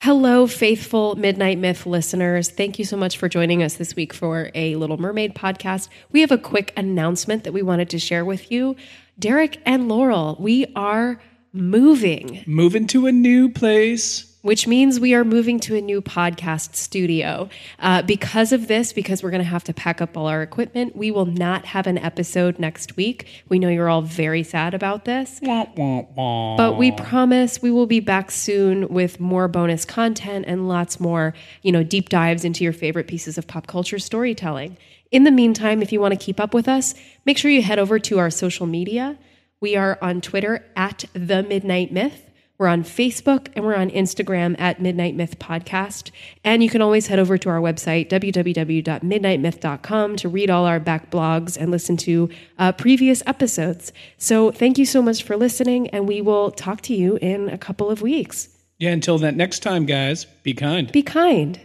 Hello, faithful Midnight Myth listeners. Thank you so much for joining us this week for a Little Mermaid podcast. We have a quick announcement that we wanted to share with you. Derek and Laurel, we are moving, Moving to a new place. Which means we are moving to a new podcast studio. Uh, because of this, because we're going to have to pack up all our equipment, we will not have an episode next week. We know you're all very sad about this. But we promise we will be back soon with more bonus content and lots more, you know, deep dives into your favorite pieces of pop culture storytelling. In the meantime, if you want to keep up with us, make sure you head over to our social media. We are on Twitter at the Midnight Myth. We're on Facebook and we're on Instagram at Midnight Myth Podcast. And you can always head over to our website, www.midnightmyth.com, to read all our back blogs and listen to uh, previous episodes. So thank you so much for listening, and we will talk to you in a couple of weeks. Yeah, until that next time, guys, be kind. Be kind.